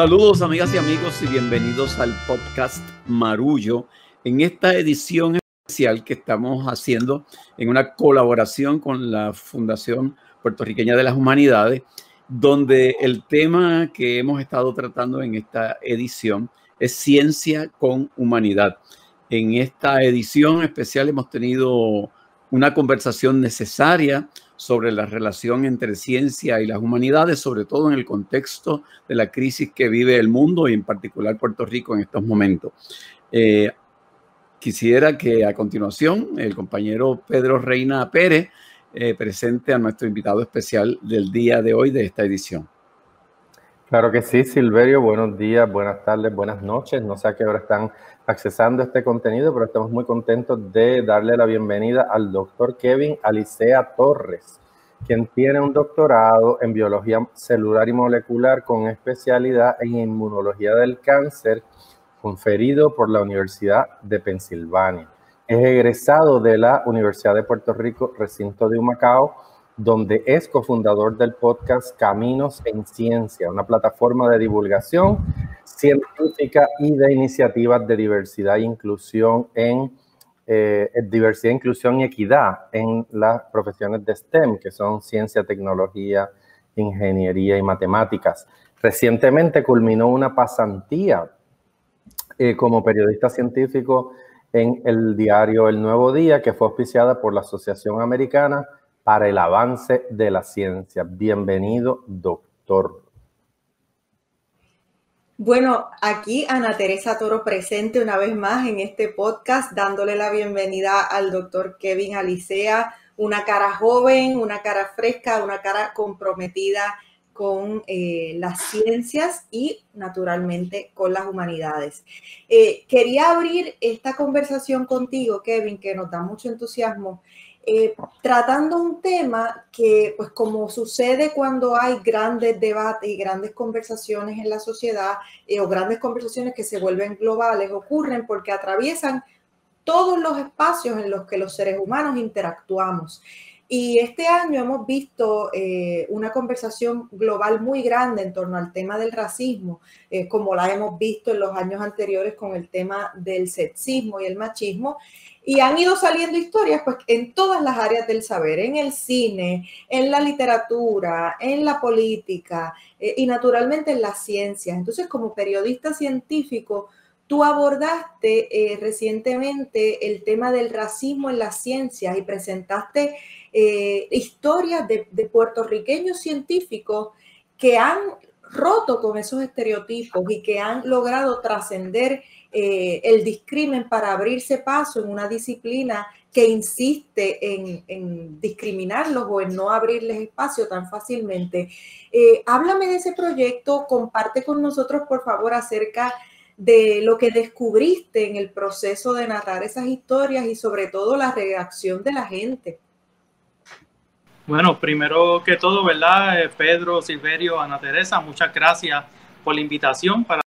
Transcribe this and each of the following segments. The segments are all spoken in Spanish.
Saludos amigas y amigos y bienvenidos al podcast Marullo en esta edición especial que estamos haciendo en una colaboración con la Fundación Puertorriqueña de las Humanidades, donde el tema que hemos estado tratando en esta edición es ciencia con humanidad. En esta edición especial hemos tenido una conversación necesaria sobre la relación entre ciencia y las humanidades, sobre todo en el contexto de la crisis que vive el mundo y en particular Puerto Rico en estos momentos. Eh, quisiera que a continuación el compañero Pedro Reina Pérez eh, presente a nuestro invitado especial del día de hoy de esta edición. Claro que sí, Silverio. Buenos días, buenas tardes, buenas noches. No sé a qué hora están accesando este contenido, pero estamos muy contentos de darle la bienvenida al doctor Kevin Alicea Torres, quien tiene un doctorado en biología celular y molecular con especialidad en inmunología del cáncer, conferido por la Universidad de Pensilvania. Es egresado de la Universidad de Puerto Rico, recinto de Humacao, donde es cofundador del podcast Caminos en Ciencia, una plataforma de divulgación científica y de iniciativas de diversidad e inclusión en eh, diversidad, inclusión y equidad en las profesiones de STEM, que son ciencia, tecnología, ingeniería y matemáticas. Recientemente culminó una pasantía eh, como periodista científico en el diario El Nuevo Día, que fue auspiciada por la Asociación Americana para el Avance de la Ciencia. Bienvenido, doctor. Bueno, aquí Ana Teresa Toro presente una vez más en este podcast, dándole la bienvenida al doctor Kevin Alicea, una cara joven, una cara fresca, una cara comprometida con eh, las ciencias y naturalmente con las humanidades. Eh, quería abrir esta conversación contigo, Kevin, que nos da mucho entusiasmo, eh, tratando un tema que, pues como sucede cuando hay grandes debates y grandes conversaciones en la sociedad eh, o grandes conversaciones que se vuelven globales, ocurren porque atraviesan todos los espacios en los que los seres humanos interactuamos. Y este año hemos visto eh, una conversación global muy grande en torno al tema del racismo, como la hemos visto en los años anteriores con el tema del sexismo y el machismo. Y han ido saliendo historias pues, en todas las áreas del saber, en el cine, en la literatura, en la política eh, y naturalmente en las ciencias. Entonces, como periodista científico, tú abordaste eh, recientemente el tema del racismo en las ciencias y presentaste eh, historias de, puertorriqueños científicos que han roto con esos estereotipos y que han logrado trascender eh, el discrimen para abrirse paso en una disciplina que insiste en, discriminarlos o en no abrirles espacio tan fácilmente. Eh, háblame de ese proyecto, comparte con nosotros, por favor, acerca de lo que descubriste en el proceso de narrar esas historias y sobre todo la reacción de la gente. Bueno, primero que todo, ¿verdad? Eh, Pedro, Silverio, Ana Teresa, muchas gracias por la invitación para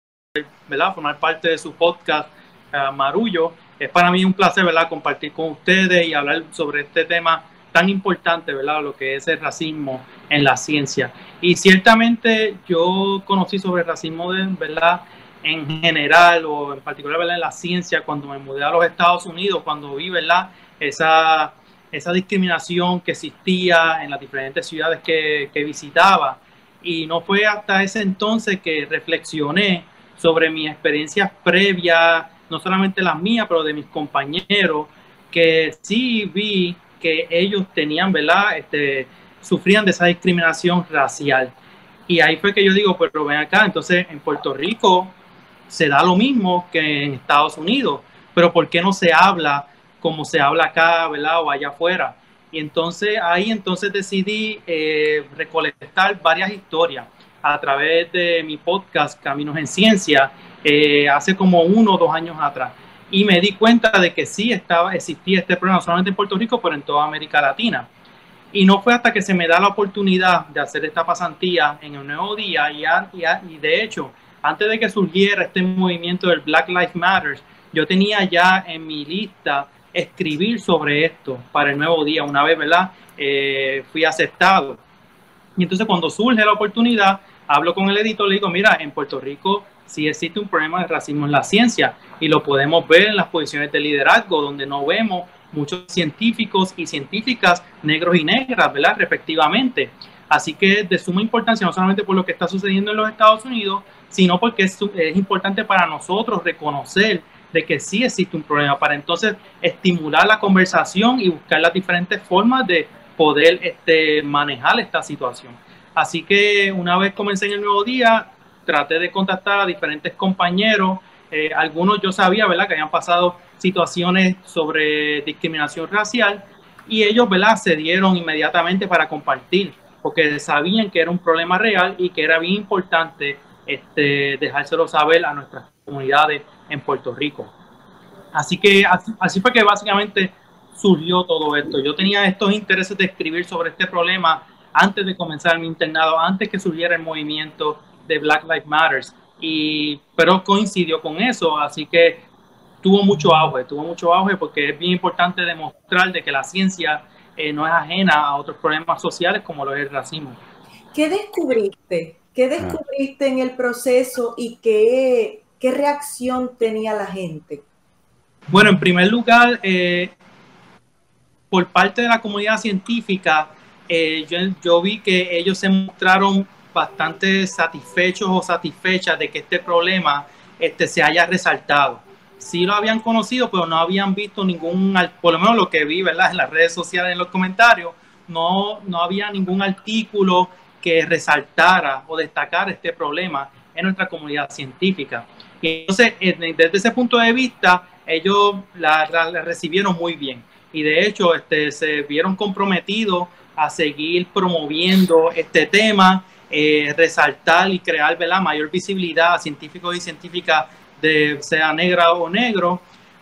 ¿verdad? formar parte de su podcast uh, Marullo. Es para mí un placer ¿verdad? compartir con ustedes y hablar sobre este tema tan importante, ¿verdad? Lo que es el racismo en la ciencia. Y ciertamente yo conocí sobre el racismo, de, ¿verdad? En general o en particular, ¿verdad? En la ciencia, cuando me mudé a los Estados Unidos, cuando vi, ¿verdad? Esa, esa discriminación que existía en las diferentes ciudades que, que visitaba. Y no fue hasta ese entonces que reflexioné sobre mis experiencias previas, no solamente las mías, pero de mis compañeros, que sí vi que ellos tenían, ¿verdad? Este, sufrían de esa discriminación racial. Y ahí fue que yo digo, pues ven acá, entonces en Puerto Rico se da lo mismo que en Estados Unidos, pero ¿por qué no se habla como se habla acá, ¿verdad? O allá afuera. Y entonces ahí entonces decidí eh, recolectar varias historias a través de mi podcast Caminos en Ciencia eh, hace como uno o dos años atrás. Y me di cuenta de que sí estaba, existía este problema, no solamente en Puerto Rico, pero en toda América Latina. Y no fue hasta que se me da la oportunidad de hacer esta pasantía en el nuevo día y, y, de hecho, antes de que surgiera este movimiento del Black Lives Matter, yo tenía ya en mi lista escribir sobre esto para el nuevo día, una vez, ¿verdad? Eh, fui aceptado. Y entonces cuando surge la oportunidad, hablo con el editor, le digo, mira, en Puerto Rico sí existe un problema de racismo en la ciencia y lo podemos ver en las posiciones de liderazgo, donde no vemos muchos científicos y científicas negros y negras, ¿verdad? Respectivamente. Así que de suma importancia, no solamente por lo que está sucediendo en los Estados Unidos, sino porque es, es importante para nosotros reconocer de que sí existe un problema, para entonces estimular la conversación y buscar las diferentes formas de poder este, manejar esta situación. Así que una vez comencé en el nuevo día, traté de contactar a diferentes compañeros. Eh, algunos yo sabía, ¿verdad?, que habían pasado situaciones sobre discriminación racial y ellos, ¿verdad?, se dieron inmediatamente para compartir, porque sabían que era un problema real y que era bien importante este, dejárselo saber a nuestras comunidades en Puerto Rico. Así que así, así fue que básicamente surgió todo esto. Yo tenía estos intereses de escribir sobre este problema antes de comenzar mi internado, antes que surgiera el movimiento de Black Lives Matter. Y, pero coincidió con eso, así que tuvo mucho auge, tuvo mucho auge porque es bien importante demostrar de que la ciencia eh, no es ajena a otros problemas sociales como lo es el racismo. ¿Qué descubriste? ¿Qué ah. descubriste en el proceso y qué, qué reacción tenía la gente? Bueno, en primer lugar, eh, por parte de la comunidad científica, eh, yo, vi que ellos se mostraron bastante satisfechos o satisfechas de que este problema este, se haya resaltado. Sí lo habían conocido, pero no habían visto ningún, por lo menos lo que vi ¿verdad? en las redes sociales, en los comentarios, no, no había ningún artículo que resaltara o destacara este problema en nuestra comunidad científica. Entonces, desde ese punto de vista, ellos la, la recibieron muy bien y de hecho este, se vieron comprometidos a seguir promoviendo este tema, eh, resaltar y crear ¿verdad? mayor visibilidad a científicos y científicas, de, sea negra o negro,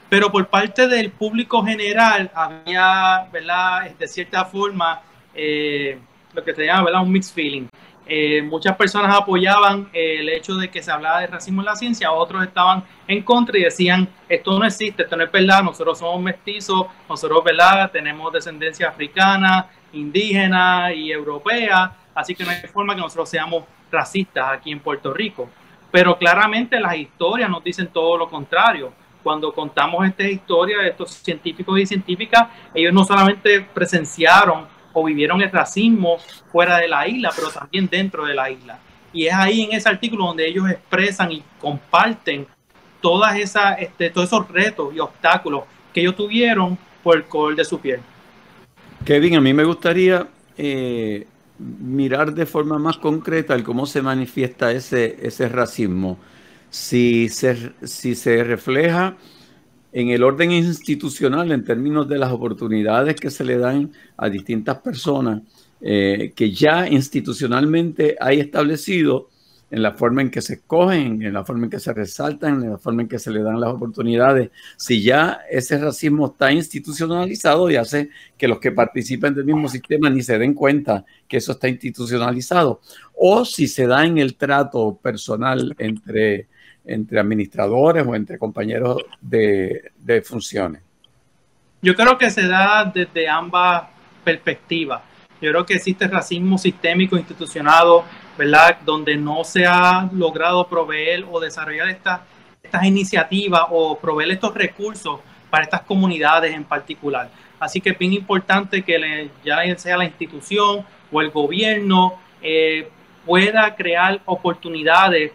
pero por parte del público general había, ¿verdad? de cierta forma, eh, lo que se llama ¿verdad? un mixed feeling. Eh, muchas personas apoyaban el hecho de que se hablaba de racismo en la ciencia, otros estaban en contra y decían, esto no existe, esto no es verdad, nosotros somos mestizos, nosotros ¿verdad? tenemos descendencia africana, indígena y europea, así que no hay forma que nosotros seamos racistas aquí en Puerto Rico. Pero claramente las historias nos dicen todo lo contrario. Cuando contamos esta historia estos científicos y científicas, ellos no solamente presenciaron o vivieron el racismo fuera de la isla, pero también dentro de la isla. Y es ahí en ese artículo donde ellos expresan y comparten todas esas, este, todos esos retos y obstáculos que ellos tuvieron por el color de su piel. Kevin, a mí me gustaría eh, mirar de forma más concreta el cómo se manifiesta ese, ese racismo. Si se, si se refleja en el orden institucional, en términos de las oportunidades que se le dan a distintas personas eh, que ya institucionalmente hay establecido en la forma en que se escogen, en la forma en que se resaltan, en la forma en que se le dan las oportunidades. Si ya ese racismo está institucionalizado y hace que los que participen del mismo sistema ni se den cuenta que eso está institucionalizado. O si se da en el trato personal entre entre administradores o entre compañeros de, funciones? Yo creo que se da desde ambas perspectivas. Yo creo que existe racismo sistémico institucionado, ¿verdad? Donde no se ha logrado proveer o desarrollar estas estas iniciativas o proveer estos recursos para estas comunidades en particular. Así que es bien importante que ya sea la institución o el gobierno eh, pueda crear oportunidades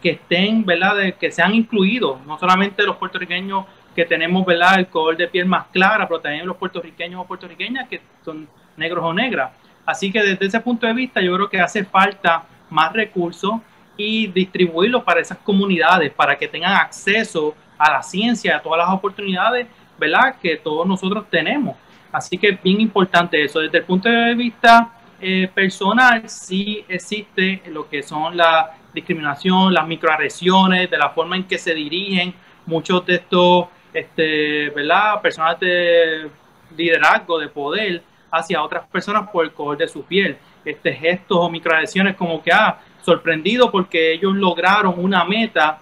que estén, ¿verdad? que sean incluidos, no solamente los puertorriqueños que tenemos, ¿verdad? El color de piel más clara, pero también los puertorriqueños o puertorriqueñas que son negros o negras. Así que desde ese punto de vista yo creo que hace falta más recursos y distribuirlos para esas comunidades, para que tengan acceso a la ciencia, a todas las oportunidades, ¿verdad? Que todos nosotros tenemos. Así que es bien importante eso. Desde el punto de vista eh, personal, sí existe lo que son las discriminación, las microagresiones, de la forma en que se dirigen muchos de estos este, ¿verdad? personas de liderazgo, de poder, hacia otras personas por el color de su piel. Este, gestos o microagresiones como que, ah, sorprendido porque ellos lograron una meta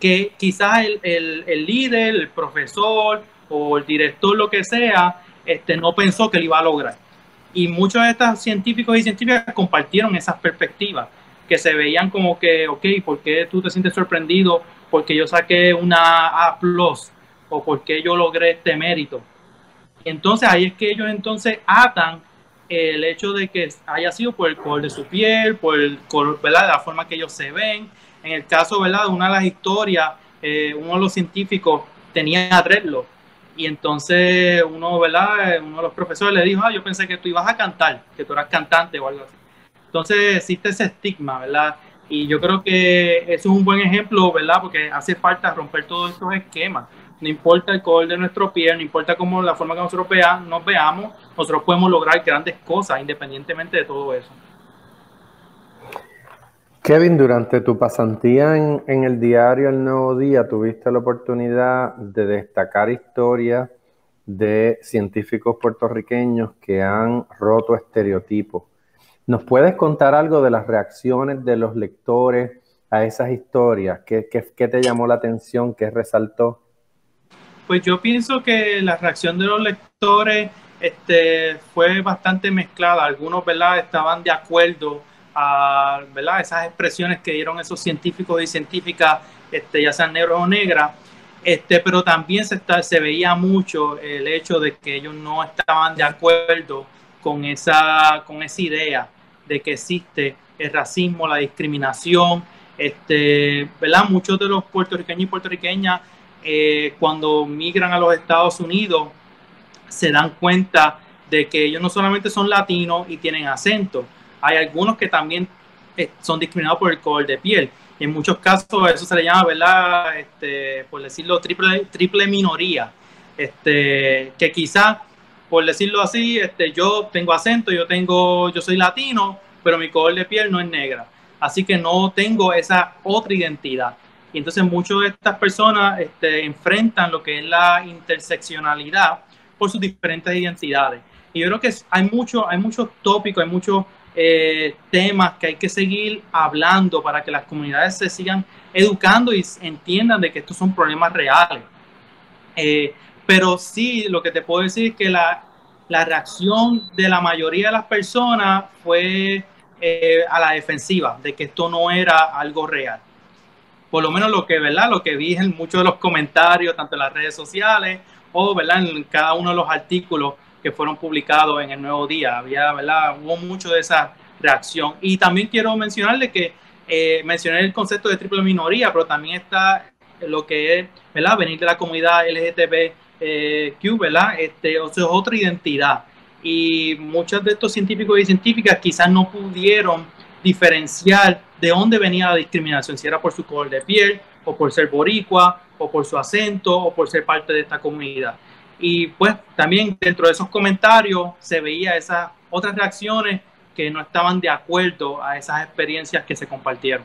que quizás el, el, líder, el profesor o el director, lo que sea, este, no pensó que lo iba a lograr. Y muchos de estos científicos y científicas compartieron esas perspectivas que se veían como que, ok, ¿por qué tú te sientes sorprendido? Porque yo saqué una A o porque yo logré este mérito. Entonces ahí es que ellos entonces atan el hecho de que haya sido por el color de su piel, por el color, ¿verdad? la forma que ellos se ven. En el caso, ¿verdad? De una de las historias, eh, uno de los científicos tenía dreadlock y entonces uno, ¿verdad? Uno de los profesores le dijo, ah, yo pensé que tú ibas a cantar, que tú eras cantante o algo así. Entonces existe ese estigma, ¿verdad? Y yo creo que eso es un buen ejemplo, ¿verdad? Porque hace falta romper todos estos esquemas. No importa el color de nuestro piel, no importa cómo la forma que nosotros nos veamos, nosotros podemos lograr grandes cosas independientemente de todo eso. Kevin, durante tu pasantía en, el diario El Nuevo Día, tuviste la oportunidad de destacar historias de científicos puertorriqueños que han roto estereotipos. ¿Nos puedes contar algo de las reacciones de los lectores a esas historias? ¿Qué, te llamó la atención? ¿Qué resaltó? Pues yo pienso que la reacción de los lectores este, fue bastante mezclada. Algunos ¿verdad? estaban de acuerdo a ¿verdad? esas expresiones que dieron esos científicos y científicas, este, ya sean negros o negras. Este, pero también se, está, se veía mucho el hecho de que ellos no estaban de acuerdo con esa, con esa idea de que existe el racismo, la discriminación. Este, ¿verdad? Muchos de los puertorriqueños y puertorriqueñas eh, cuando migran a los Estados Unidos se dan cuenta de que ellos no solamente son latinos y tienen acento, hay algunos que también eh, son discriminados por el color de piel. en muchos casos eso se le llama, ¿verdad? Este, por decirlo, triple, triple minoría. Este, que quizás por decirlo así, este, yo tengo acento, yo tengo, yo soy latino, pero mi color de piel no es negra. Así que no tengo esa otra identidad. Y entonces muchas de estas personas este, enfrentan lo que es la interseccionalidad por sus diferentes identidades. Y yo creo que hay, mucho, hay muchos tópicos, hay muchos eh, temas que hay que seguir hablando para que las comunidades se sigan educando y entiendan de que estos son problemas reales. Eh, pero sí, lo que te puedo decir es que la, la reacción de la mayoría de las personas fue eh, a la defensiva, de que esto no era algo real. Por lo menos lo que, ¿verdad? Lo que vi en muchos de los comentarios, tanto en las redes sociales o, ¿verdad? En cada uno de los artículos que fueron publicados en el Nuevo Día. Había, ¿verdad? Hubo mucho de esa reacción. Y también quiero mencionarle que eh, mencioné el concepto de triple minoría, pero también está lo que es, ¿verdad? Venir de la comunidad LGTB eh, Q, ¿verdad? Este, o sea, otra identidad. Y muchos de estos científicos y científicas quizás no pudieron diferenciar de dónde venía la discriminación, si era por su color de piel, o por ser boricua, o por su acento, o por ser parte de esta comunidad. Y pues también dentro de esos comentarios se veía esas otras reacciones que no estaban de acuerdo a esas experiencias que se compartieron.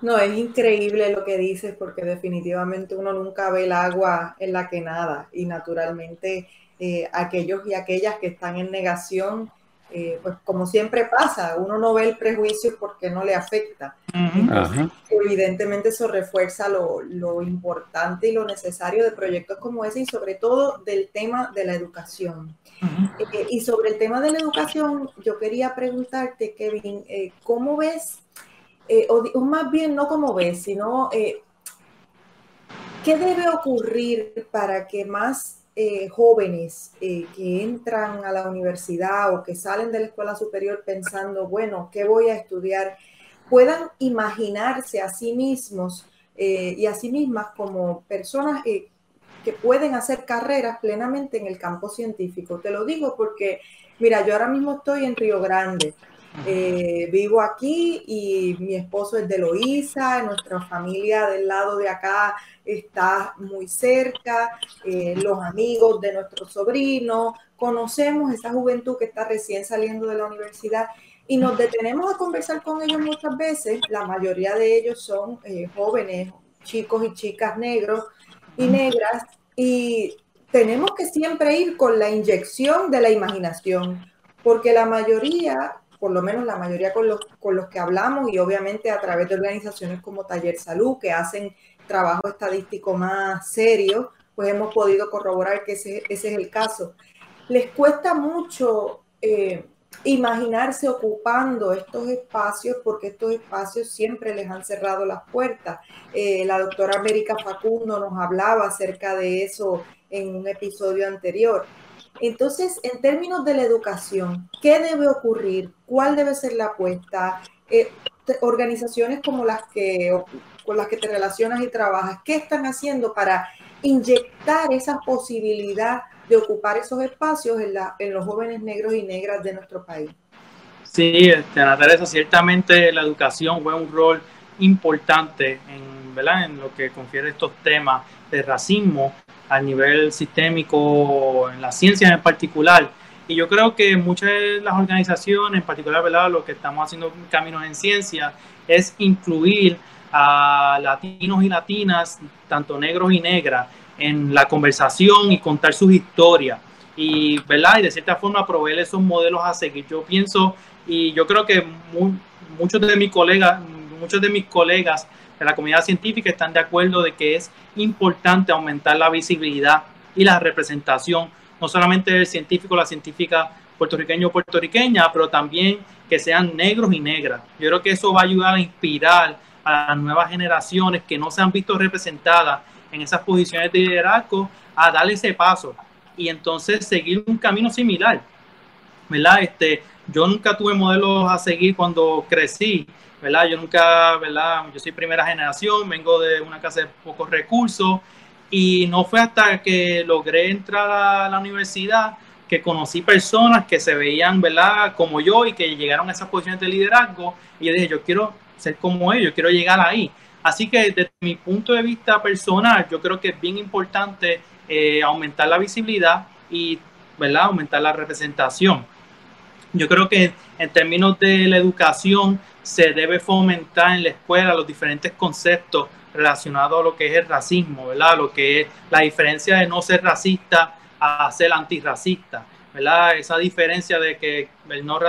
No, es increíble lo que dices porque definitivamente uno nunca ve el agua en la que nada y naturalmente eh, aquellos y aquellas que están en negación, eh, pues como siempre pasa, uno no ve el prejuicio porque no le afecta. evidentemente eso refuerza lo, lo, importante y lo necesario de proyectos como ese y sobre todo del tema de la educación. Eh, y sobre el tema de la educación, yo quería preguntarte, Kevin, ¿cómo ves? Eh, o, más bien no como ves, sino eh, qué debe ocurrir para que más eh, jóvenes que entran a la universidad o que salen de la escuela superior pensando, bueno, ¿qué voy a estudiar? puedan imaginarse a sí mismos y a sí mismas como personas que pueden hacer carreras plenamente en el campo científico. Te lo digo porque, mira, yo ahora mismo estoy en Río Grande. Eh, vivo aquí y mi esposo es de Loíza, nuestra familia del lado de acá está muy cerca, eh, los amigos de nuestro sobrino, conocemos esa juventud que está recién saliendo de la universidad y nos detenemos a conversar con ellos muchas veces, la mayoría de ellos son eh, jóvenes, chicos y chicas negros y negras, y tenemos que siempre ir con la inyección de la imaginación, porque la mayoría por lo menos la mayoría con los, con los que hablamos y obviamente a través de organizaciones como Taller Salud, que hacen trabajo estadístico más serio, pues hemos podido corroborar que ese, ese es el caso. Les cuesta mucho eh, imaginarse ocupando estos espacios porque estos espacios siempre les han cerrado las puertas. Eh, la doctora América Facundo nos hablaba acerca de eso en un episodio anterior. Entonces, en términos de la educación, ¿qué debe ocurrir? ¿Cuál debe ser la apuesta? Eh, organizaciones como las que con las que te relacionas y trabajas, ¿qué están haciendo para inyectar esa posibilidad de ocupar esos espacios en, los jóvenes negros y negras de nuestro país? Sí, este, Ana Teresa, ciertamente la educación juega un rol importante en, ¿verdad? en lo que confiere estos temas de racismo a nivel sistémico, en la ciencia en particular. Y yo creo que muchas de las organizaciones, en particular ¿verdad? lo que estamos haciendo Caminos en Ciencia, es incluir a latinos y latinas, tanto negros y negras, en la conversación y contar sus historias. Y, ¿verdad? y de cierta forma proveer esos modelos a seguir. Yo pienso y yo creo que muchos de mis colegas, muchos de mis colegas de la comunidad científica están de acuerdo de que es importante aumentar la visibilidad y la representación, no solamente del científico, la científica puertorriqueño o puertorriqueña, pero también que sean negros y negras. Yo creo que eso va a ayudar a inspirar a las nuevas generaciones que no se han visto representadas en esas posiciones de liderazgo a darle ese paso y entonces seguir un camino similar. ¿Verdad? Este, yo nunca tuve modelos a seguir cuando crecí, ¿verdad? Yo nunca, ¿verdad? Yo soy primera generación, vengo de una casa de pocos recursos y no fue hasta que logré entrar a la universidad que conocí personas que se veían, ¿verdad? Como yo y que llegaron a esas posiciones de liderazgo y yo dije, yo quiero ser como ellos, quiero llegar ahí. Así que desde mi punto de vista personal, yo creo que es bien importante eh, aumentar la visibilidad y ¿verdad? aumentar la representación. Yo creo que en términos de la educación se debe fomentar en la escuela los diferentes conceptos relacionados a lo que es el racismo, ¿verdad? Lo que es la diferencia de no ser racista a ser antirracista, ¿verdad? Esa diferencia de que el, no,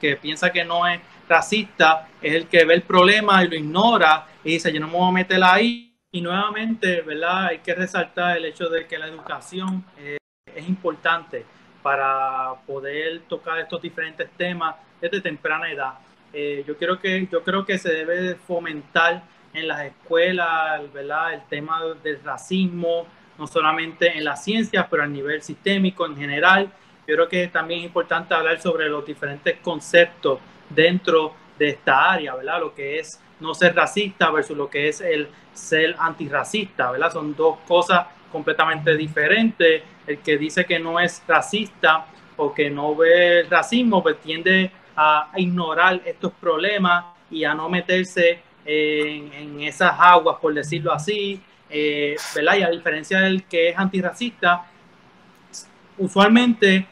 que piensa que no es racista es el que ve el problema y lo ignora y dice, yo no me voy a meter ahí. Y nuevamente, ¿verdad? Hay que resaltar el hecho de que la educación eh, es importante para poder tocar estos diferentes temas desde temprana edad. Eh, yo, creo que, yo creo que se debe fomentar en las escuelas, ¿verdad? El tema del racismo, no solamente en las ciencias, pero a nivel sistémico en general. Yo creo que también es importante hablar sobre los diferentes conceptos dentro de esta área, ¿verdad? Lo que es no ser racista versus lo que es el ser antirracista, ¿verdad? Son dos cosas completamente diferentes. El que dice que no es racista o que no ve el racismo, pues tiende a ignorar estos problemas y a no meterse en, esas aguas, por decirlo así, eh, ¿verdad? Y a diferencia del que es antirracista, usualmente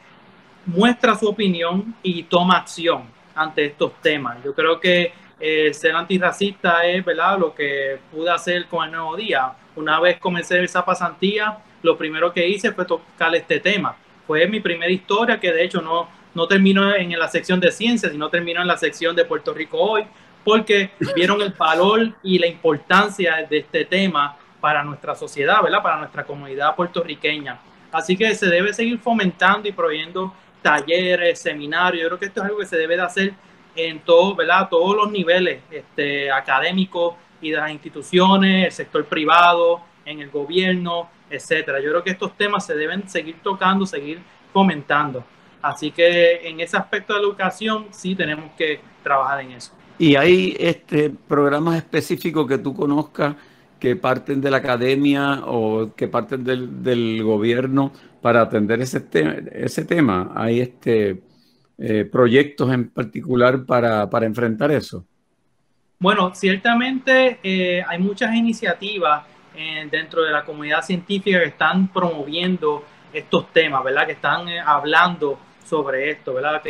muestra su opinión y toma acción ante estos temas. Yo creo que eh, ser antirracista es ¿verdad? lo que pude hacer con el nuevo día. Una vez comencé esa pasantía, lo primero que hice fue tocar este tema. Fue mi primera historia que de hecho no, no terminó en la sección de ciencias, sino terminó en la sección de Puerto Rico hoy, porque vieron el valor y la importancia de este tema para nuestra sociedad, ¿verdad? para nuestra comunidad puertorriqueña. Así que se debe seguir fomentando y proveyendo talleres, seminarios. Yo creo que esto es algo que se debe de hacer en todo, ¿verdad? todos los niveles este, académicos y de las instituciones, el sector privado, en el gobierno, etcétera. Yo creo que estos temas se deben seguir tocando, seguir fomentando. Así que en ese aspecto de la educación sí tenemos que trabajar en eso. ¿Y hay este, programas específicos que tú conozcas que parten de la academia o que parten del, del gobierno para atender ese, ese tema? ¿Hay este, eh, proyectos en particular para, para, enfrentar eso? Bueno, ciertamente eh, hay muchas iniciativas eh, dentro de la comunidad científica que están promoviendo estos temas, ¿verdad? Que están hablando sobre esto, ¿verdad?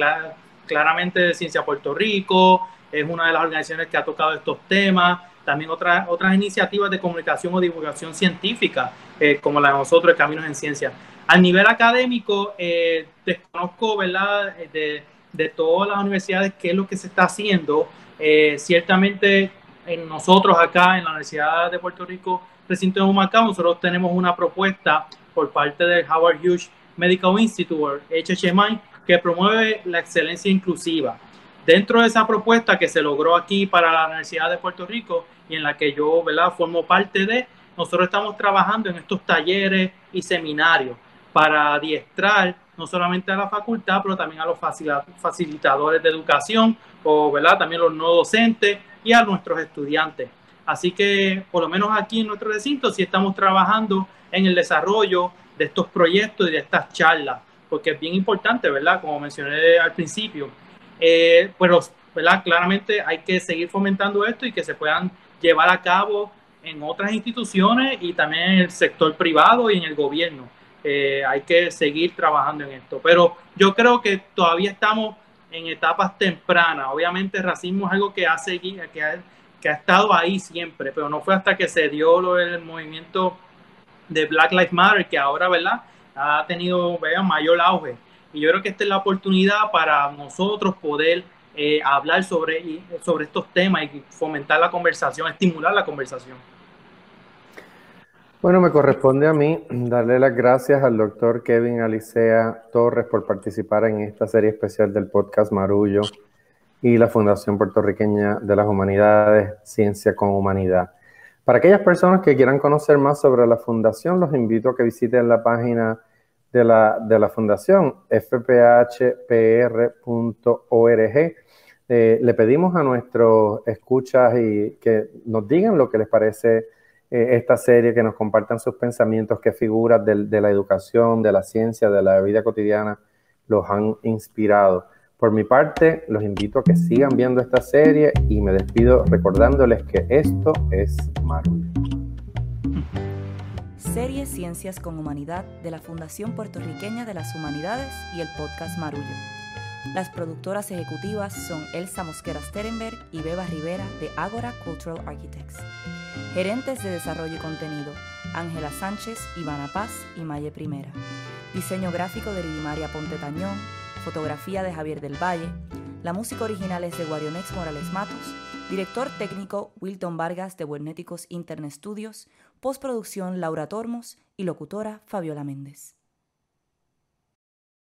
claramente Ciencia Puerto Rico es una de las organizaciones que ha tocado estos temas también otras, otras iniciativas de comunicación o divulgación científica, eh, como la de nosotros, de Caminos en Ciencia. A nivel académico, eh, desconozco, ¿verdad?, de, de, todas las universidades qué es lo que se está haciendo. Eh, ciertamente, en nosotros acá, en la Universidad de Puerto Rico, recinto de Humacao, nosotros tenemos una propuesta por parte del Howard Hughes Medical Institute, HHMI, que promueve la excelencia inclusiva. Dentro de esa propuesta que se logró aquí para la Universidad de Puerto Rico y en la que yo ¿verdad? formo parte de, nosotros estamos trabajando en estos talleres y seminarios para adiestrar no solamente a la facultad, pero también a los facilitadores de educación o ¿verdad? también los no docentes y a nuestros estudiantes. Así que por lo menos aquí en nuestro recinto sí estamos trabajando en el desarrollo de estos proyectos y de estas charlas, porque es bien importante, ¿verdad? Como mencioné al principio. Eh, pero, ¿verdad? Claramente hay que seguir fomentando esto y que se puedan llevar a cabo en otras instituciones y también en el sector privado y en el gobierno. Eh, hay que seguir trabajando en esto. Pero yo creo que todavía estamos en etapas tempranas. Obviamente el racismo es algo que ha, seguido, que ha, que ha estado ahí siempre, pero no fue hasta que se dio lo, el movimiento de Black Lives Matter que ahora, ¿verdad? Ha tenido mayor auge. Y yo creo que esta es la oportunidad para nosotros poder eh, hablar sobre, sobre estos temas y fomentar la conversación, estimular la conversación. Bueno, me corresponde a mí darle las gracias al doctor Kevin Alicea Torres por participar en esta serie especial del podcast Marullo y la Fundación Puertorriqueña de las Humanidades, Ciencia con Humanidad. Para aquellas personas que quieran conocer más sobre la fundación, los invito a que visiten la página de la, de la fundación, fphpr.org. Eh, le pedimos a nuestros escuchas y que nos digan lo que les parece eh, esta serie, que nos compartan sus pensamientos, qué figuras de, la educación, de la ciencia, de la vida cotidiana los han inspirado. Por mi parte, los invito a que sigan viendo esta serie y me despido recordándoles que esto es Marullo. Serie Ciencias con Humanidad de la Fundación Puertorriqueña de las Humanidades y el podcast Marullo. Las productoras ejecutivas son Elsa Mosquera Sterenberg y Beba Rivera de Agora Cultural Architects. Gerentes de Desarrollo y Contenido, Ángela Sánchez, Ivana Paz y Maye Primera. Diseño gráfico de Lidimaria Ponte Tañón, fotografía de Javier del Valle. La música original es de Guarionex Morales Matos. Director técnico Wilton Vargas de Buenéticos Internet Studios. Postproducción Laura Tormos y locutora Fabiola Méndez.